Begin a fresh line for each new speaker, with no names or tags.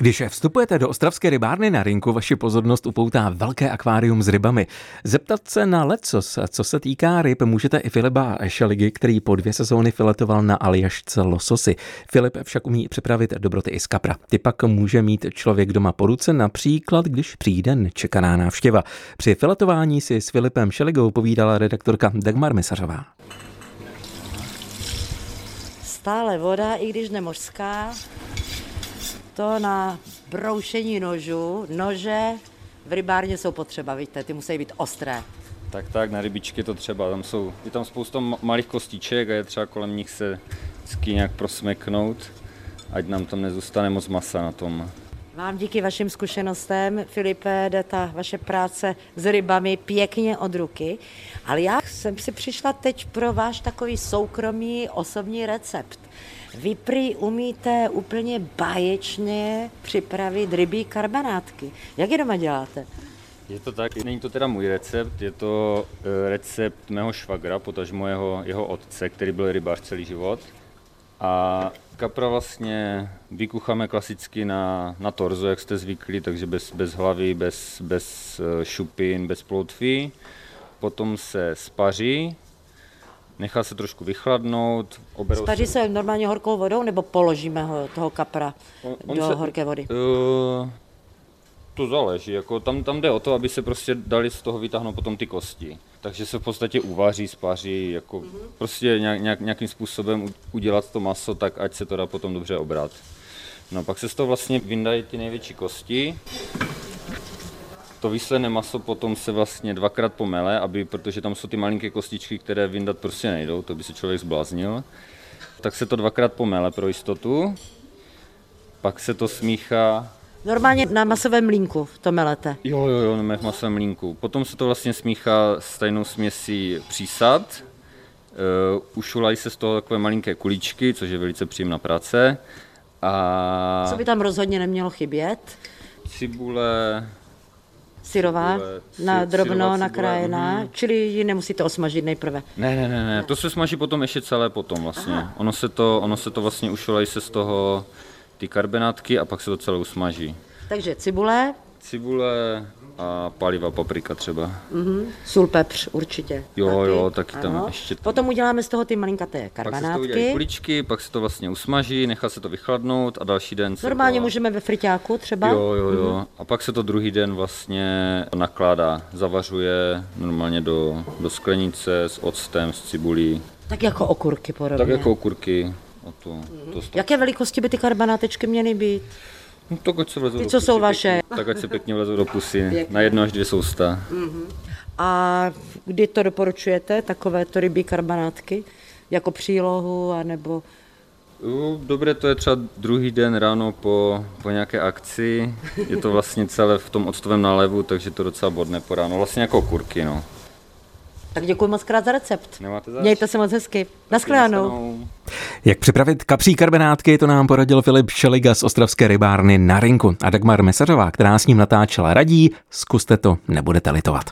Když vstupujete do ostravské rybárny na rinku, vaši pozornost upoutá velké akvárium s rybami. Zeptat se na lecos, co se týká ryb, můžete i Filipa Šeligy, který po dvě sezóny filetoval na Aljašce lososy. Filip však umí připravit dobroty i z kapra. Ty pak může mít člověk doma po ruce, například když přijde nečekaná návštěva. Při filetování si s Filipem Šeligou povídala redaktorka Dagmar Misařová.
Stále voda, i když nemořská, to na broušení nožů. Nože v rybárně jsou potřeba, víte, ty musí být ostré.
Tak tak, na rybičky to třeba, tam jsou, je tam spousta malých kostiček a je třeba kolem nich se vždycky nějak prosmeknout, ať nám tam nezůstane moc masa na tom.
Vám díky vašim zkušenostem, Filipe, jde ta vaše práce s rybami pěkně od ruky, ale já jsem si přišla teď pro váš takový soukromý osobní recept. Vy prý umíte úplně báječně připravit rybí karbanátky. Jak je doma děláte?
Je to tak, není to teda můj recept, je to e, recept mého švagra, potažmo jeho, jeho otce, který byl rybář celý život. A kapra vlastně vykucháme klasicky na, na torzo, jak jste zvyklí, takže bez, bez hlavy, bez, bez e, šupin, bez plotví. Potom se spaří, nechá se trošku vychladnout.
Spaří se... se normálně horkou vodou, nebo položíme ho, toho kapra on, on do se, horké vody? Uh,
to záleží, jako tam, tam jde o to, aby se prostě dali z toho vytáhnout potom ty kosti. Takže se v podstatě uvaří, spaří, jako mm-hmm. prostě nějak, nějak, nějakým způsobem udělat to maso tak, ať se to dá potom dobře obrat. No pak se z toho vlastně vyndají ty největší kosti, to výsledné maso potom se vlastně dvakrát pomele, aby, protože tam jsou ty malinké kostičky, které vyndat prostě nejdou, to by se člověk zbláznil. Tak se to dvakrát pomele pro jistotu, pak se to smíchá
Normálně na masovém mlínku to melete.
Jo, jo, jo, na masovém mlínku. Potom se to vlastně smíchá stejnou směsí přísad. Uh, ušulají se z toho takové malinké kuličky, což je velice příjemná práce.
A... Co by tam rozhodně nemělo chybět?
Cibule,
syrová, na drobno nakrájená, mm-hmm. čili ji nemusíte osmažit nejprve.
Ne, ne, ne, ne, to se smaží potom ještě celé potom vlastně. Ono se to, ono se to vlastně ušolají se z toho ty karbenátky a pak se to celé usmaží.
Takže cibule,
Cibule a paliva, paprika třeba.
Mm-hmm. Sůl, pepř určitě.
Jo, taky. jo, taky ano. tam ještě.
Potom uděláme z toho ty malinkaté karbanátky.
Pak se to kuličky, pak se to vlastně usmaží, nechá se to vychladnout a další den se
Normálně
to...
můžeme ve friťáku třeba.
Jo, jo, jo. Mm-hmm. A pak se to druhý den vlastně nakládá, zavařuje normálně do, do sklenice s octem, s cibulí.
Tak jako okurky podobně.
Tak jako okurky. O to,
mm-hmm. to Jaké velikosti by ty karbanátečky měly být?
No to ať se vlezou
Ty, co jsou vaše.
Pěkně, tak ať se pěkně vlezou do pusy. Pěkně. Na jedno až dvě sousta. Uh-huh.
A kdy to doporučujete, takové to rybí karbanátky? Jako přílohu, anebo...
Dobré, to je třeba druhý den ráno po, po nějaké akci. Je to vlastně celé v tom octovém nálevu, takže to docela bodné po ráno. Vlastně jako kurky, no.
Tak děkuji moc krát za recept.
Nemáte zač.
Mějte se moc hezky. Naschledanou.
Jak připravit kapří karbenátky, to nám poradil Filip Šeliga z Ostravské rybárny na Rinku. A Dagmar Mesařová, která s ním natáčela, radí, zkuste to, nebudete litovat.